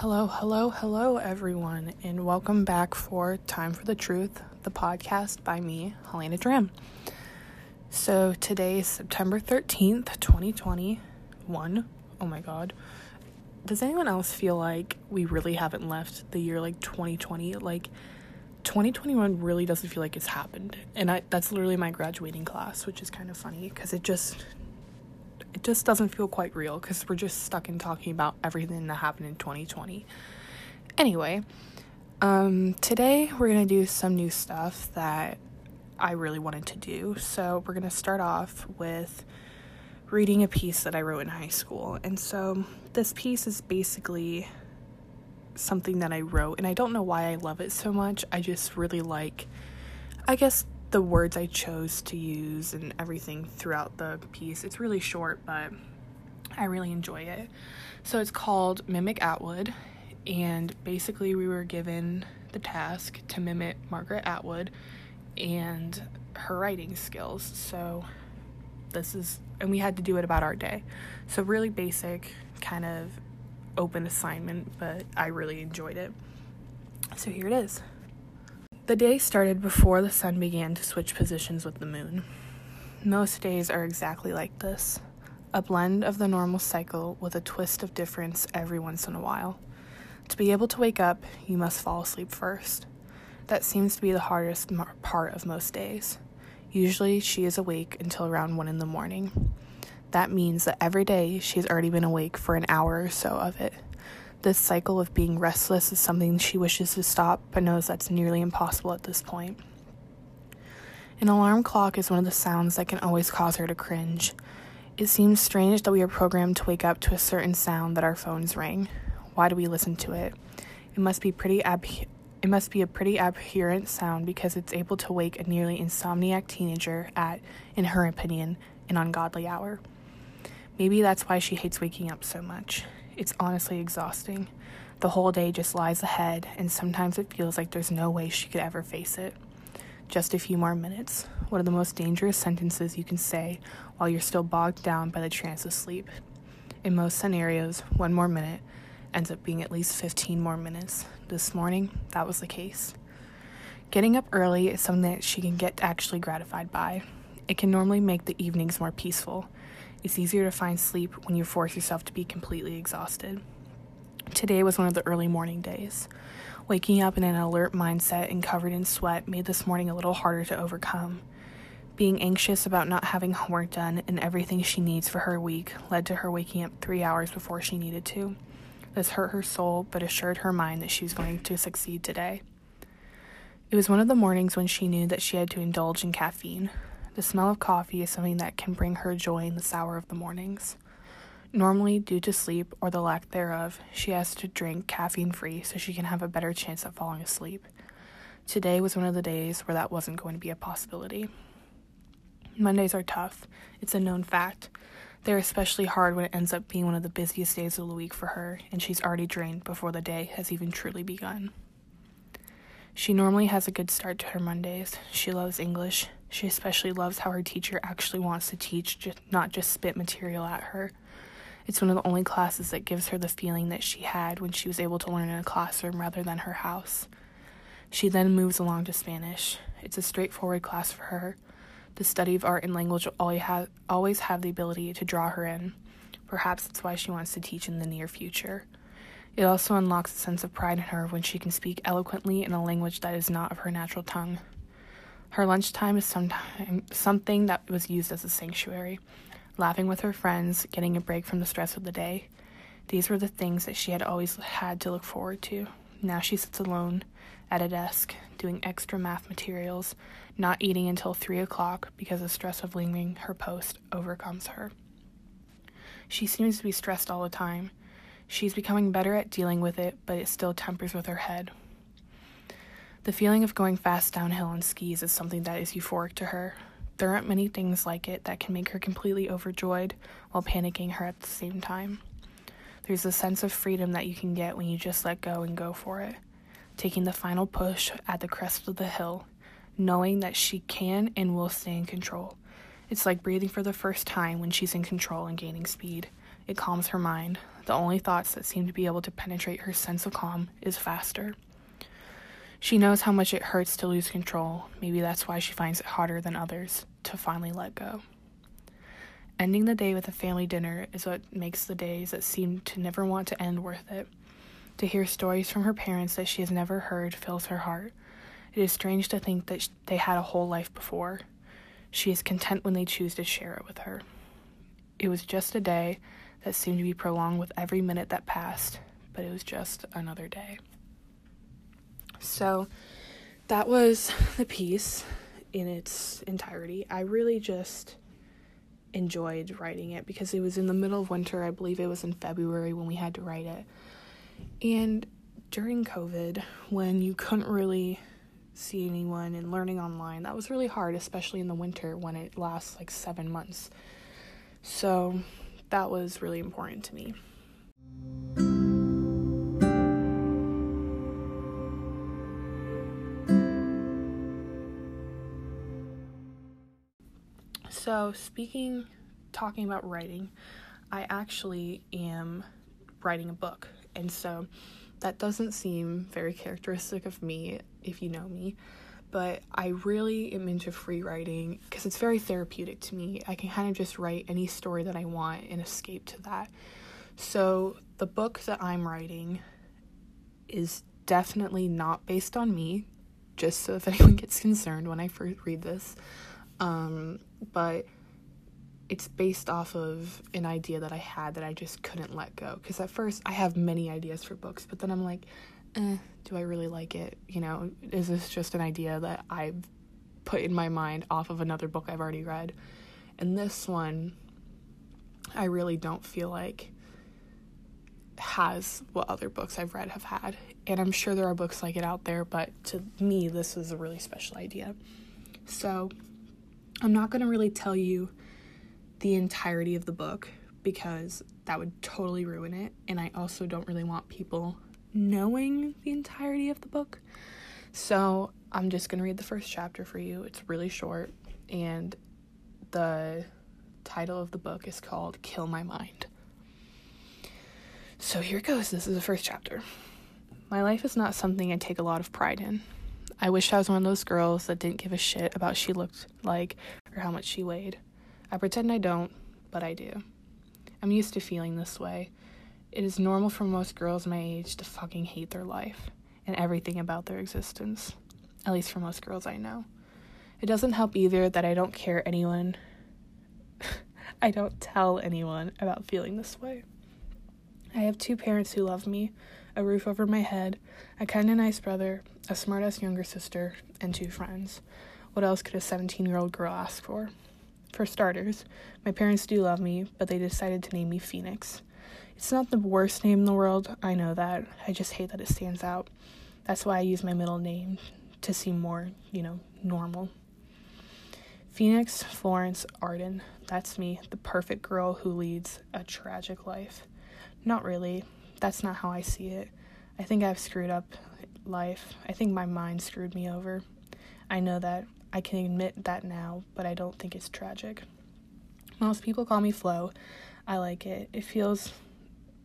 Hello, hello, hello, everyone, and welcome back for Time for the Truth, the podcast by me, Helena Dram. So today is September 13th, 2021. Oh my god. Does anyone else feel like we really haven't left the year like 2020? Like 2021 really doesn't feel like it's happened. And I that's literally my graduating class, which is kind of funny because it just it just doesn't feel quite real because we're just stuck in talking about everything that happened in 2020. Anyway, um, today we're gonna do some new stuff that I really wanted to do. So we're gonna start off with reading a piece that I wrote in high school. And so this piece is basically something that I wrote, and I don't know why I love it so much. I just really like, I guess, the words I chose to use and everything throughout the piece. It's really short, but I really enjoy it. So it's called Mimic Atwood, and basically, we were given the task to mimic Margaret Atwood and her writing skills. So this is, and we had to do it about our day. So, really basic, kind of open assignment, but I really enjoyed it. So, here it is. The day started before the sun began to switch positions with the moon. Most days are exactly like this a blend of the normal cycle with a twist of difference every once in a while. To be able to wake up, you must fall asleep first. That seems to be the hardest part of most days. Usually, she is awake until around 1 in the morning. That means that every day she has already been awake for an hour or so of it. This cycle of being restless is something she wishes to stop, but knows that's nearly impossible at this point. An alarm clock is one of the sounds that can always cause her to cringe. It seems strange that we are programmed to wake up to a certain sound that our phones ring. Why do we listen to it? It must be pretty ab- it must be a pretty abhorrent sound because it's able to wake a nearly insomniac teenager at, in her opinion, an ungodly hour. Maybe that's why she hates waking up so much. It's honestly exhausting. The whole day just lies ahead, and sometimes it feels like there's no way she could ever face it. Just a few more minutes. One of the most dangerous sentences you can say while you're still bogged down by the trance of sleep. In most scenarios, one more minute ends up being at least 15 more minutes. This morning, that was the case. Getting up early is something that she can get actually gratified by. It can normally make the evenings more peaceful it's easier to find sleep when you force yourself to be completely exhausted. Today was one of the early morning days. Waking up in an alert mindset and covered in sweat made this morning a little harder to overcome. Being anxious about not having homework done and everything she needs for her week led to her waking up three hours before she needed to. This hurt her soul, but assured her mind that she was going to succeed today. It was one of the mornings when she knew that she had to indulge in caffeine. The smell of coffee is something that can bring her joy in the sour of the mornings. Normally, due to sleep or the lack thereof, she has to drink caffeine free so she can have a better chance at falling asleep. Today was one of the days where that wasn't going to be a possibility. Mondays are tough, it's a known fact. They're especially hard when it ends up being one of the busiest days of the week for her, and she's already drained before the day has even truly begun. She normally has a good start to her Mondays. She loves English, she especially loves how her teacher actually wants to teach, just, not just spit material at her. It's one of the only classes that gives her the feeling that she had when she was able to learn in a classroom rather than her house. She then moves along to Spanish. It's a straightforward class for her. The study of art and language always have the ability to draw her in. Perhaps that's why she wants to teach in the near future. It also unlocks a sense of pride in her when she can speak eloquently in a language that is not of her natural tongue. Her lunchtime is sometime, something that was used as a sanctuary, laughing with her friends, getting a break from the stress of the day. These were the things that she had always had to look forward to. Now she sits alone at a desk, doing extra math materials, not eating until 3 o'clock because the stress of leaving her post overcomes her. She seems to be stressed all the time. She's becoming better at dealing with it, but it still tempers with her head. The feeling of going fast downhill on skis is something that is euphoric to her. There aren't many things like it that can make her completely overjoyed while panicking her at the same time. There's a sense of freedom that you can get when you just let go and go for it, taking the final push at the crest of the hill, knowing that she can and will stay in control. It's like breathing for the first time when she's in control and gaining speed. It calms her mind. The only thoughts that seem to be able to penetrate her sense of calm is faster. She knows how much it hurts to lose control. Maybe that's why she finds it harder than others to finally let go. Ending the day with a family dinner is what makes the days that seem to never want to end worth it. To hear stories from her parents that she has never heard fills her heart. It is strange to think that they had a whole life before. She is content when they choose to share it with her. It was just a day that seemed to be prolonged with every minute that passed, but it was just another day. So that was the piece in its entirety. I really just enjoyed writing it because it was in the middle of winter. I believe it was in February when we had to write it. And during COVID, when you couldn't really see anyone and learning online, that was really hard, especially in the winter when it lasts like seven months. So that was really important to me. So, speaking, talking about writing, I actually am writing a book. And so that doesn't seem very characteristic of me if you know me, but I really am into free writing because it's very therapeutic to me. I can kind of just write any story that I want and escape to that. So, the book that I'm writing is definitely not based on me, just so if anyone gets concerned when I first read this. Um, but it's based off of an idea that I had that I just couldn't let go. Because at first, I have many ideas for books, but then I'm like, eh, do I really like it? You know, is this just an idea that I've put in my mind off of another book I've already read? And this one, I really don't feel like has what other books I've read have had. And I'm sure there are books like it out there, but to me, this is a really special idea. So, I'm not going to really tell you the entirety of the book because that would totally ruin it. And I also don't really want people knowing the entirety of the book. So I'm just going to read the first chapter for you. It's really short. And the title of the book is called Kill My Mind. So here it goes. This is the first chapter. My life is not something I take a lot of pride in. I wish I was one of those girls that didn't give a shit about she looked like or how much she weighed. I pretend I don't, but I do. I'm used to feeling this way. It is normal for most girls my age to fucking hate their life and everything about their existence. At least for most girls I know. It doesn't help either that I don't care anyone. I don't tell anyone about feeling this way. I have two parents who love me, a roof over my head, a kind of nice brother, a smartass younger sister, and two friends. What else could a 17 year old girl ask for? For starters, my parents do love me, but they decided to name me Phoenix. It's not the worst name in the world, I know that. I just hate that it stands out. That's why I use my middle name to seem more, you know, normal. Phoenix Florence Arden. That's me, the perfect girl who leads a tragic life. Not really. That's not how I see it. I think I've screwed up life. I think my mind screwed me over. I know that. I can admit that now, but I don't think it's tragic. Most people call me Flo. I like it. It feels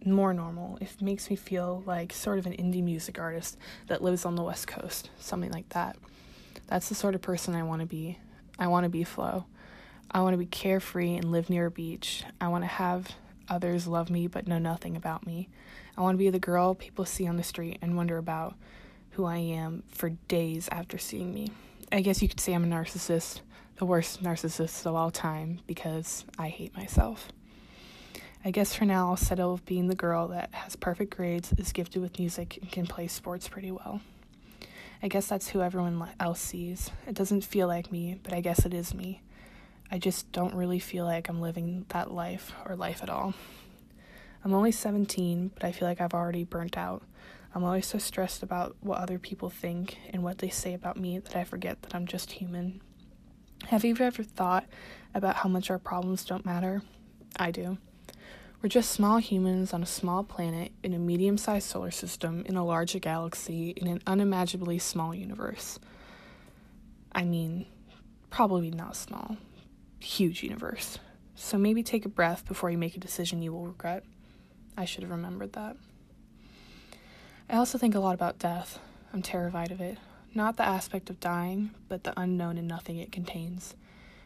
more normal. It makes me feel like sort of an indie music artist that lives on the West Coast, something like that. That's the sort of person I want to be. I want to be Flo. I want to be carefree and live near a beach. I want to have others love me but know nothing about me. I want to be the girl people see on the street and wonder about who I am for days after seeing me. I guess you could say I'm a narcissist, the worst narcissist of all time, because I hate myself. I guess for now I'll settle with being the girl that has perfect grades, is gifted with music, and can play sports pretty well. I guess that's who everyone else sees. It doesn't feel like me, but I guess it is me. I just don't really feel like I'm living that life or life at all. I'm only 17, but I feel like I've already burnt out. I'm always so stressed about what other people think and what they say about me that I forget that I'm just human. Have you ever thought about how much our problems don't matter? I do. We're just small humans on a small planet in a medium sized solar system in a larger galaxy in an unimaginably small universe. I mean, probably not small, huge universe. So maybe take a breath before you make a decision you will regret. I should have remembered that. I also think a lot about death. I'm terrified of it. Not the aspect of dying, but the unknown and nothing it contains.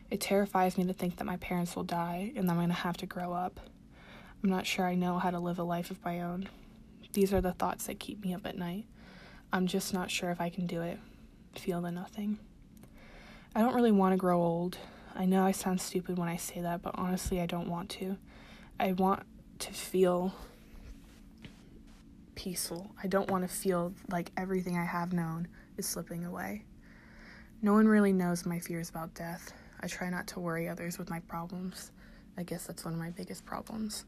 It terrifies me to think that my parents will die and that I'm going to have to grow up. I'm not sure I know how to live a life of my own. These are the thoughts that keep me up at night. I'm just not sure if I can do it. Feel the nothing. I don't really want to grow old. I know I sound stupid when I say that, but honestly, I don't want to. I want to feel peaceful. I don't want to feel like everything I have known is slipping away. No one really knows my fears about death. I try not to worry others with my problems. I guess that's one of my biggest problems.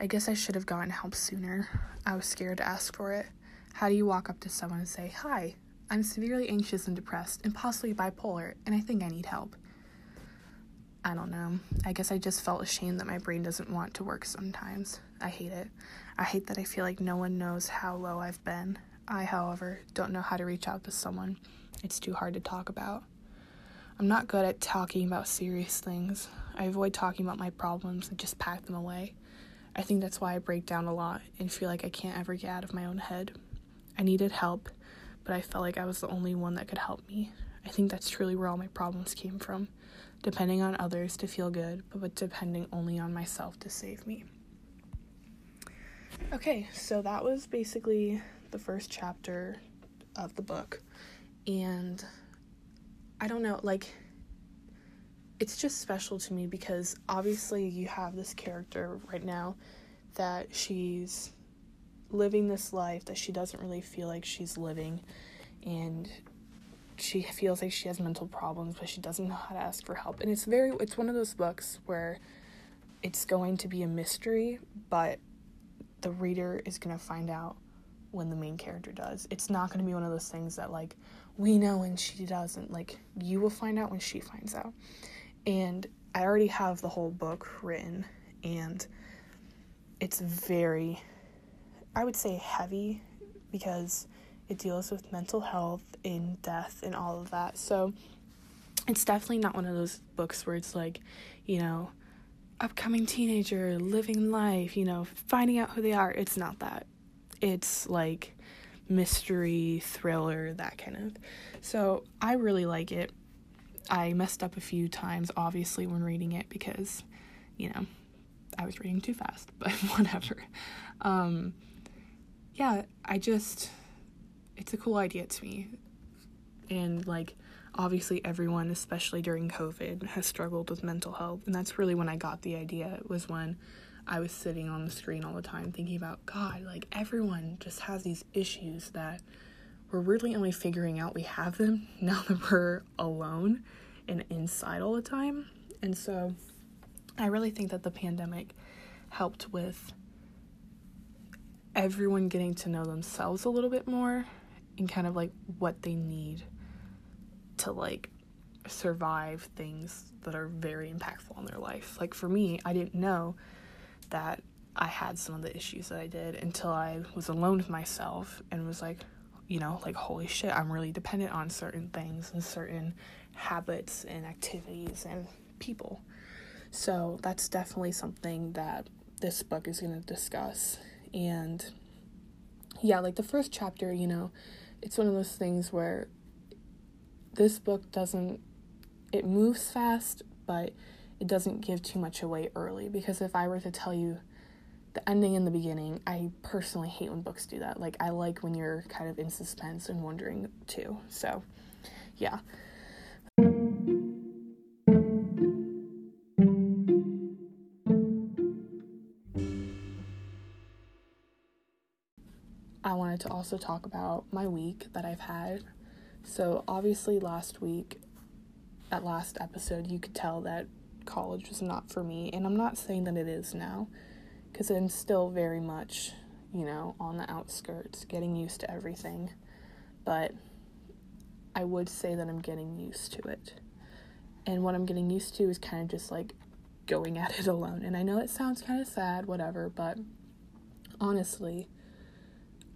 I guess I should have gotten help sooner. I was scared to ask for it. How do you walk up to someone and say, Hi, I'm severely anxious and depressed and possibly bipolar, and I think I need help? I don't know. I guess I just felt ashamed that my brain doesn't want to work sometimes. I hate it. I hate that I feel like no one knows how low I've been. I, however, don't know how to reach out to someone. It's too hard to talk about. I'm not good at talking about serious things. I avoid talking about my problems and just pack them away. I think that's why I break down a lot and feel like I can't ever get out of my own head. I needed help, but I felt like I was the only one that could help me. I think that's truly where all my problems came from depending on others to feel good, but depending only on myself to save me. Okay, so that was basically the first chapter of the book. And I don't know, like, it's just special to me because obviously you have this character right now that she's living this life that she doesn't really feel like she's living and she feels like she has mental problems but she doesn't know how to ask for help. And it's very it's one of those books where it's going to be a mystery but the reader is going to find out when the main character does. It's not going to be one of those things that like we know and she doesn't. Like you will find out when she finds out. And i already have the whole book written and it's very i would say heavy because it deals with mental health and death and all of that. So it's definitely not one of those books where it's like, you know, upcoming teenager living life, you know, finding out who they are. It's not that. It's like mystery, thriller, that kind of. So I really like it. I messed up a few times, obviously, when reading it because, you know, I was reading too fast, but whatever. Um, yeah, I just it's a cool idea to me. And like obviously everyone especially during COVID has struggled with mental health and that's really when I got the idea. It was when I was sitting on the screen all the time thinking about god, like everyone just has these issues that we're really only figuring out we have them now that we're alone and inside all the time. And so I really think that the pandemic helped with everyone getting to know themselves a little bit more and kind of like what they need to like survive things that are very impactful in their life. Like for me, I didn't know that I had some of the issues that I did until I was alone with myself and was like, you know, like holy shit, I'm really dependent on certain things and certain habits and activities and people. So that's definitely something that this book is going to discuss. And yeah, like the first chapter, you know, it's one of those things where this book doesn't it moves fast but it doesn't give too much away early because if I were to tell you the ending in the beginning, I personally hate when books do that. Like I like when you're kind of in suspense and wondering too. So, yeah. Wanted to also talk about my week that I've had. So, obviously, last week, at last episode, you could tell that college was not for me, and I'm not saying that it is now, because I'm still very much, you know, on the outskirts, getting used to everything. But I would say that I'm getting used to it. And what I'm getting used to is kind of just like going at it alone. And I know it sounds kind of sad, whatever, but honestly,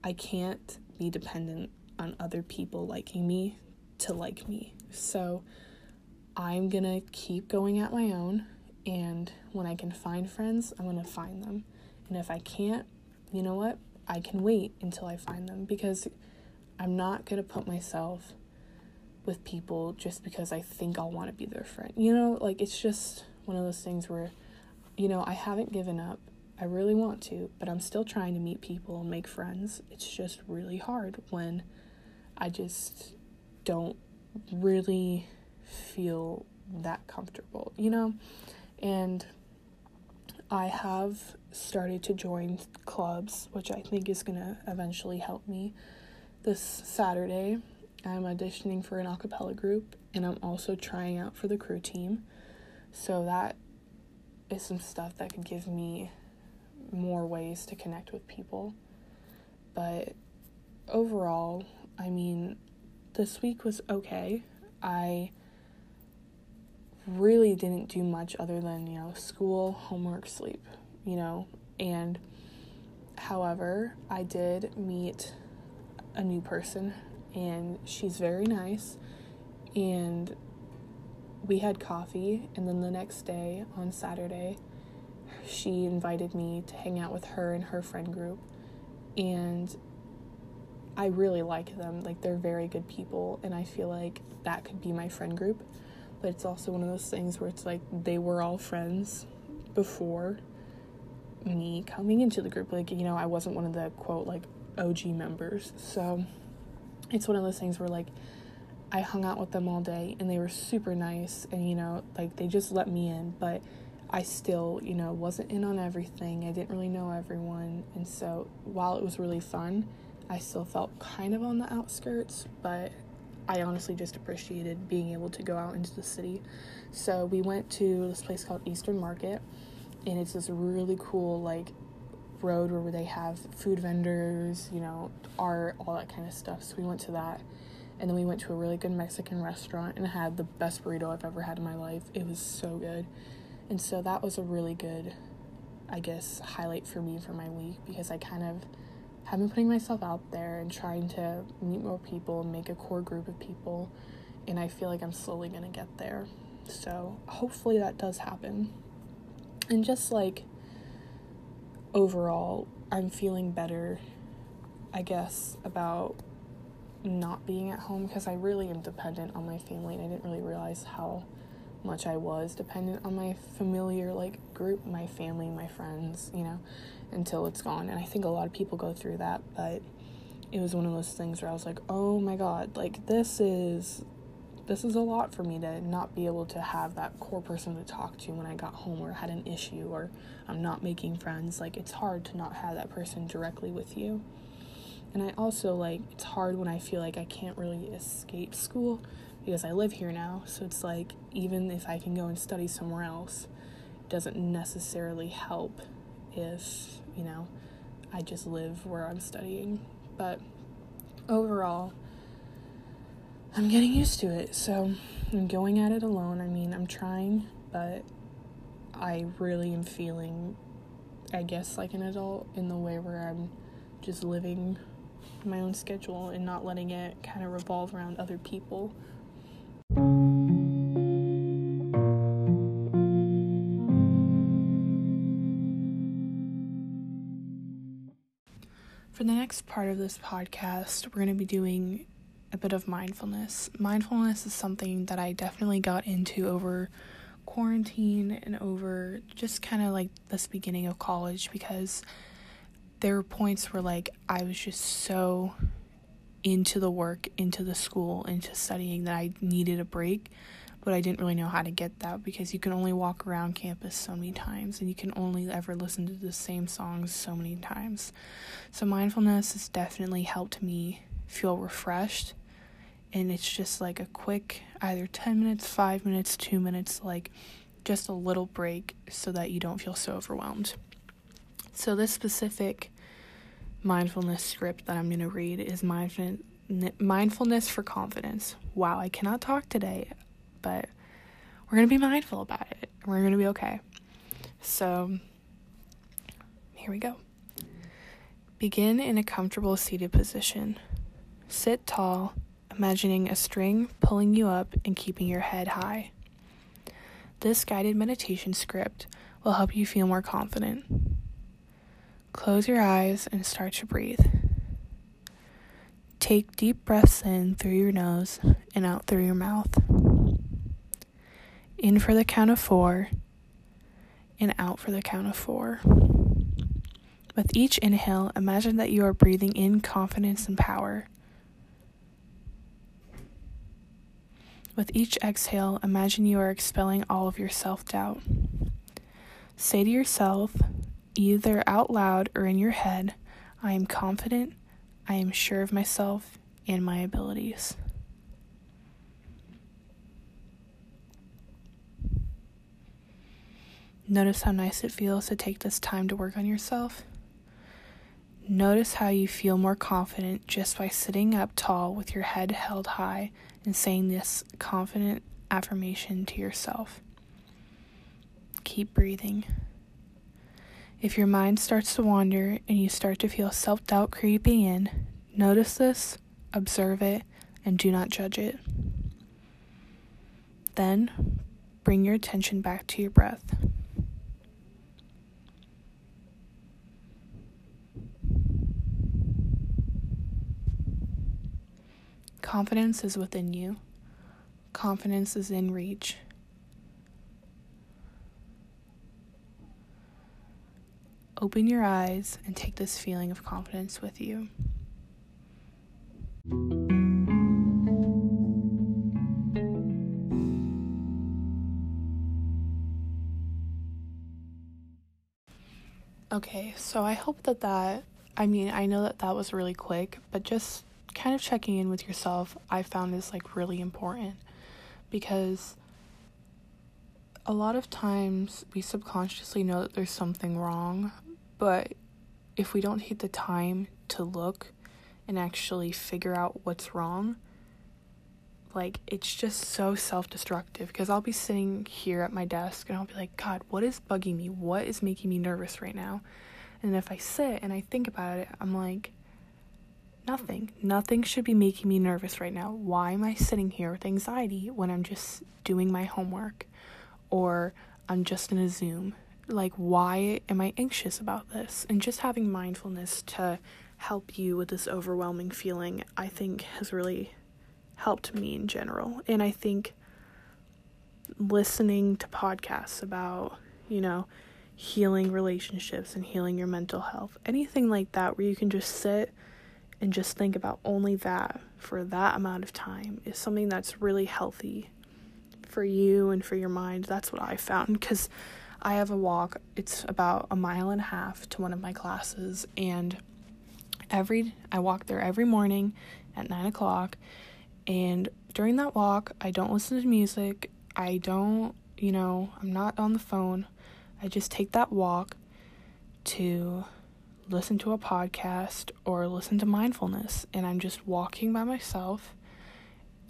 I can't be dependent on other people liking me to like me. So I'm gonna keep going at my own, and when I can find friends, I'm gonna find them And if I can't, you know what? I can wait until I find them because I'm not to put myself with people just because I think I'll want to be their friend. You know, like it's just one of those things where, you know, I haven't given up. I really want to, but I'm still trying to meet people and make friends. It's just really hard when I just don't really feel that comfortable, you know? And I have started to join clubs, which I think is going to eventually help me. This Saturday, I'm auditioning for an a cappella group and I'm also trying out for the crew team. So that is some stuff that could give me more ways to connect with people. But overall, I mean, this week was okay. I really didn't do much other than, you know, school, homework, sleep, you know, and however, I did meet a new person and she's very nice and we had coffee and then the next day on Saturday she invited me to hang out with her and her friend group. And I really like them. Like they're very good people and I feel like that could be my friend group. But it's also one of those things where it's like they were all friends before me coming into the group. Like you know I wasn't one of the quote like OG members. So it's one of those things where like I hung out with them all day and they were super nice and you know like they just let me in. But I still you know wasn't in on everything I didn't really know everyone and so while it was really fun I still felt kind of on the outskirts but I honestly just appreciated being able to go out into the city so we went to this place called Eastern Market and it's this really cool like road where they have food vendors, you know, art, all that kind of stuff. So we went to that. And then we went to a really good Mexican restaurant and had the best burrito I've ever had in my life. It was so good. And so that was a really good, I guess, highlight for me for my week because I kind of have been putting myself out there and trying to meet more people and make a core group of people. And I feel like I'm slowly going to get there. So hopefully that does happen. And just like overall, I'm feeling better, I guess, about not being at home because I really am dependent on my family and I didn't really realize how much I was dependent on my familiar like group, my family, my friends, you know, until it's gone. And I think a lot of people go through that, but it was one of those things where I was like, "Oh my god, like this is this is a lot for me to not be able to have that core person to talk to when I got home or had an issue or I'm not making friends. Like, it's hard to not have that person directly with you. And I also like it's hard when I feel like I can't really escape school because I live here now. So it's like even if I can go and study somewhere else, it doesn't necessarily help if, you know, I just live where I'm studying. But overall, I'm getting used to it. So I'm going at it alone. I mean, I'm trying, but I really am feeling, I guess, like an adult in the way where I'm just living my own schedule and not letting it kind of revolve around other people. Part of this podcast, we're going to be doing a bit of mindfulness. Mindfulness is something that I definitely got into over quarantine and over just kind of like this beginning of college because there were points where like I was just so into the work, into the school, into studying that I needed a break, but I didn't really know how to get that because you can only walk around campus so many times and you can only ever listen to the same songs so many times. So mindfulness has definitely helped me feel refreshed and it's just like a quick either 10 minutes, 5 minutes, 2 minutes, like just a little break so that you don't feel so overwhelmed. So, this specific mindfulness script that I'm going to read is mindfulness for confidence. Wow, I cannot talk today, but we're going to be mindful about it. We're going to be okay. So, here we go. Begin in a comfortable seated position. Sit tall imagining a string pulling you up and keeping your head high. This guided meditation script will help you feel more confident. Close your eyes and start to breathe. Take deep breaths in through your nose and out through your mouth. In for the count of four and out for the count of four. With each inhale, imagine that you are breathing in confidence and power. With each exhale, imagine you are expelling all of your self doubt. Say to yourself, either out loud or in your head, I am confident, I am sure of myself and my abilities. Notice how nice it feels to take this time to work on yourself. Notice how you feel more confident just by sitting up tall with your head held high and saying this confident affirmation to yourself. Keep breathing. If your mind starts to wander and you start to feel self doubt creeping in, notice this, observe it, and do not judge it. Then bring your attention back to your breath. Confidence is within you. Confidence is in reach. Open your eyes and take this feeling of confidence with you. Okay, so I hope that that, I mean, I know that that was really quick, but just kind of checking in with yourself, I found is like really important because a lot of times we subconsciously know that there's something wrong, but if we don't take the time to look and actually figure out what's wrong, like it's just so self-destructive because I'll be sitting here at my desk and I'll be like, God, what is bugging me? What is making me nervous right now? And if I sit and I think about it, I'm like, Nothing. Nothing should be making me nervous right now. Why am I sitting here with anxiety when I'm just doing my homework or I'm just in a Zoom? Like, why am I anxious about this? And just having mindfulness to help you with this overwhelming feeling, I think has really helped me in general. And I think listening to podcasts about, you know, healing relationships and healing your mental health, anything like that, where you can just sit and just think about only that for that amount of time is something that's really healthy for you and for your mind. That's what I found because I have a walk, it's about a mile and a half to one of my classes, and every I walk there every morning at nine o'clock. And during that walk, I don't listen to music. I don't, you know, I'm not on the phone. I just take that walk to listen to a podcast or listen to mindfulness and I'm just walking by myself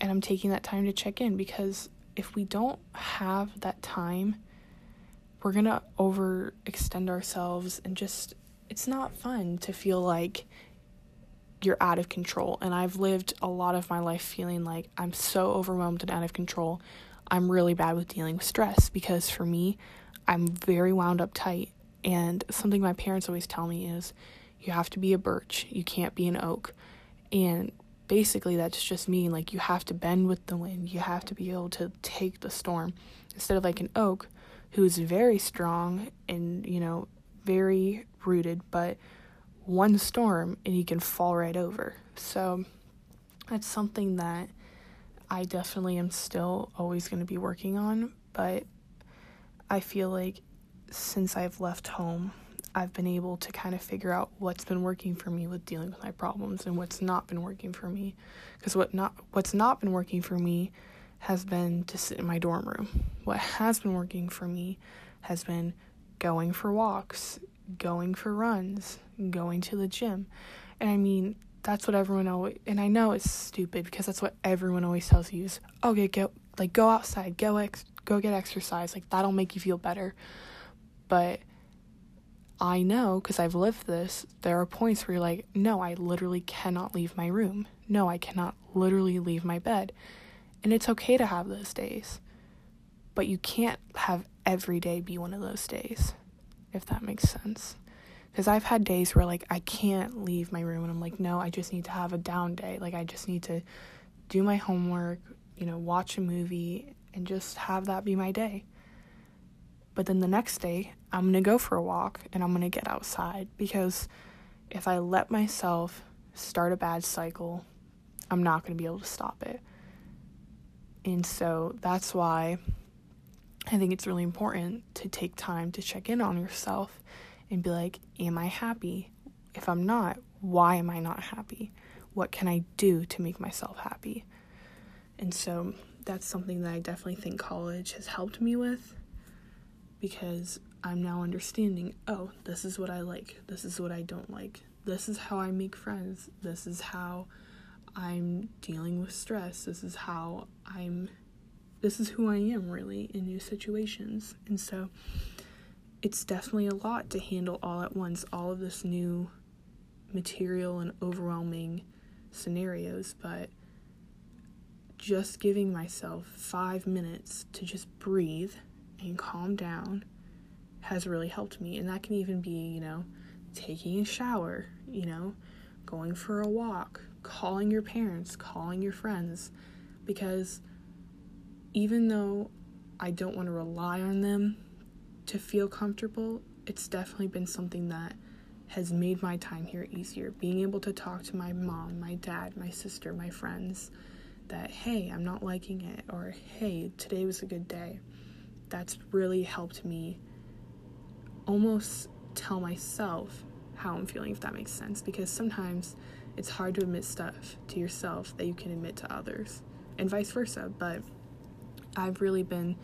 and I'm taking that time to check in because if we don't have that time, we're going to overextend ourselves and just it's not fun to feel like you're out of control. And I've lived a lot of my life feeling like I'm so overwhelmed and out of control. I'm really bad with dealing with stress because for me, I'm very wound up tight and something my parents always tell me is you have to be a birch, you can't be an oak. And basically, that's just mean like you have to bend with the wind, you have to be able to take the storm instead of like an oak who's very strong and, you know, very rooted, but one storm and he can fall right over. So that's something that I definitely am still always going to be working on, but I feel like since I've left home, I've been able to kind of figure out what's been working for me with dealing with my problems and what's not been working for me. Because what not what's not been working for me has been to sit in my dorm room. What has been working for me has been going for walks, going for runs, going to the gym. And I mean, that's what everyone always and I know it's stupid because that's what everyone always tells you is, okay, go like go outside, go ex- go get exercise, like that'll make you feel better. But I know because I've lived this, there are points where you're like, no, I literally cannot leave my room. No, I cannot literally leave my bed. And it's okay to have those days. But you can't have every day be one of those days, if that makes sense. Because I've had days where, like, I can't leave my room and I'm like, no, I just need to have a down day. Like, I just need to do my homework, you know, watch a movie, and just have that be my day. But then the next day, I'm going to go for a walk and I'm going to get outside because if I let myself start a bad cycle, I'm not going to be able to stop it. And so that's why I think it's really important to take time to check in on yourself and be like, Am I happy? If I'm not, why am I not happy? What can I do to make myself happy? And so that's something that I definitely think college has helped me with because I'm now understanding oh, this is what I like, this is what I don't like, this is how I make friends, this is how I'm dealing with stress. This is how I'm, this is who I am really in new situations. And so it's definitely a lot to handle all at once, all of this new material and overwhelming scenarios. But just giving myself five minutes to just breathe and calm down has really helped me. And that can even be, you know, taking a shower, you know, going for a walk, calling your parents, calling your friends, because even though I don't want to rely on them to feel comfortable, it's definitely been something that has made my time here easier. Being able to talk to my mom, my dad, my sister, my friends that, hey, I'm not liking it, or hey, today was a good day. That's really helped me almost tell myself how I'm feeling, if that makes sense, because sometimes it's hard to admit stuff to yourself that you can admit to others, and vice versa. But I've really been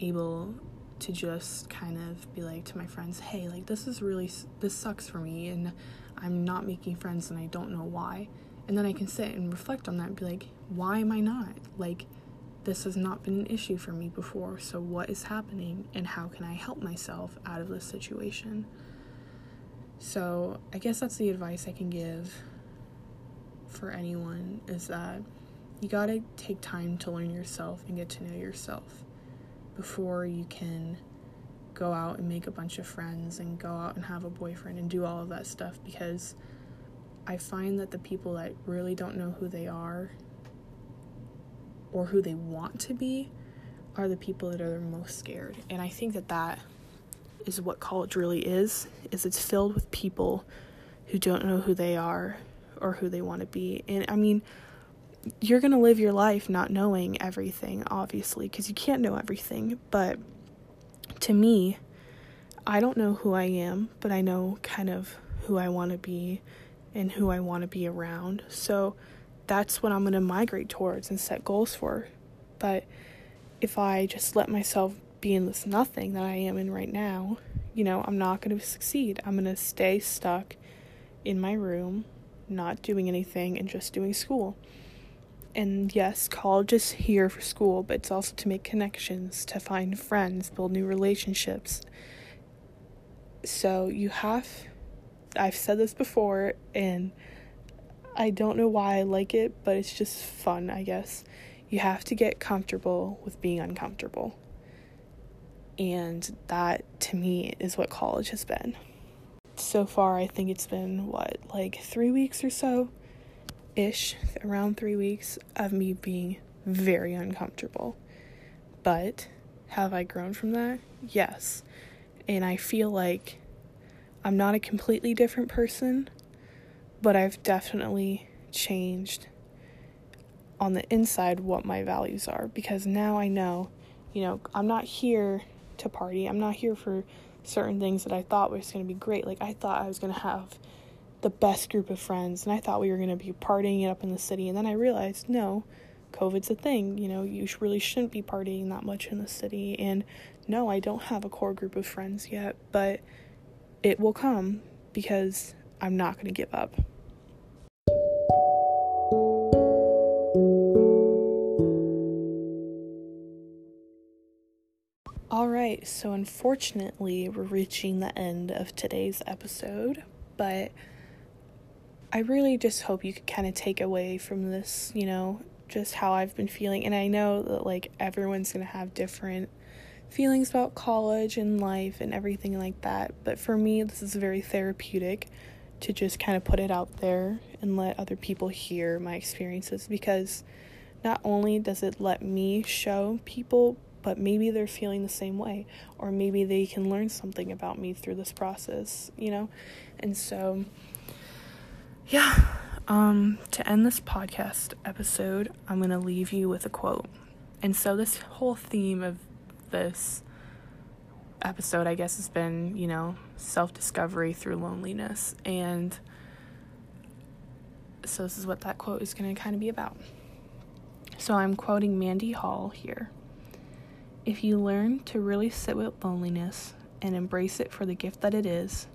able to just kind of be like to my friends, hey, like this is really, this sucks for me, and I'm not making friends, and I don't know why. And then I can sit and reflect on that and be like, why am I not? Like, this has not been an issue for me before, so what is happening, and how can I help myself out of this situation? So, I guess that's the advice I can give for anyone is that you gotta take time to learn yourself and get to know yourself before you can go out and make a bunch of friends and go out and have a boyfriend and do all of that stuff because I find that the people that really don't know who they are or who they want to be are the people that are the most scared. And I think that that is what college really is is it's filled with people who don't know who they are or who they want to be. And I mean, you're going to live your life not knowing everything, obviously, because you can't know everything. But to me, I don't know who I am, but I know kind of who I want to be and who I want to be around. So that's what I'm going to migrate towards and set goals for. But if I just let myself be in this nothing that I am in right now, you know, I'm not going to succeed. I'm going to stay stuck in my room not doing anything and just doing school. And yes, college is here for school, but it's also to make connections, to find friends, build new relationships. So you have, I've said this before, and I don't know why I like it, but it's just fun, I guess. You have to get comfortable with being uncomfortable. And that, to me, is what college has been so far, I think it's been what, like three weeks or so ish, around three weeks of me being very uncomfortable. But have I grown from that? Yes. And I feel like I'm not a completely different person, but I've definitely changed on the inside what my values are because now I know, you know, I'm not here to party. I'm not here for certain things that I thought was going to be great. Like I thought I was going to have the best group of friends and I thought we were going to be partying it up in the city and then I realized no, COVID's a thing. You know, you really shouldn't be partying that much in the city and no, I don't have a core group of friends yet, but it will come because I'm not going to give up. So unfortunately, we're reaching the end of today's episode, but I really just hope you could kind of take away from this, you know, just how I've been feeling. And I know that like everyone's going to have different feelings about college and life and everything like that. But for me, this is very therapeutic to just kind of put it out there and let other people hear my experiences because not only does it let me show people, but maybe they're feeling the same way, or maybe they can learn something about me through this process, you know? And so, yeah, um, to end this podcast episode, I'm going to leave you with a quote. And so, this whole theme of this episode, I guess, has been, you know, self discovery through loneliness. And so, this is what that quote is going to kind of be about. So, I'm quoting Mandy Hale here. If you learn to really sit with loneliness and embrace it for the gift that it is,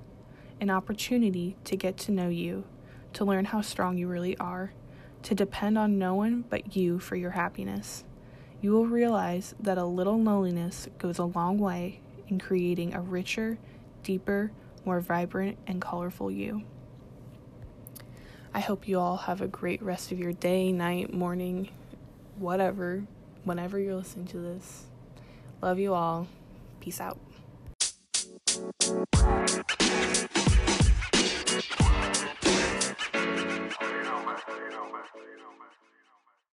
an opportunity to get to know you, to learn how strong you really are, to depend on no one but you for your happiness you will realize that a little loneliness goes a long way in creating a richer, deeper, more vibrant, and colorful you. I hope you all have a great rest of your day, night, morning, whatever, whenever you're listening to this. Love you all. Peace out.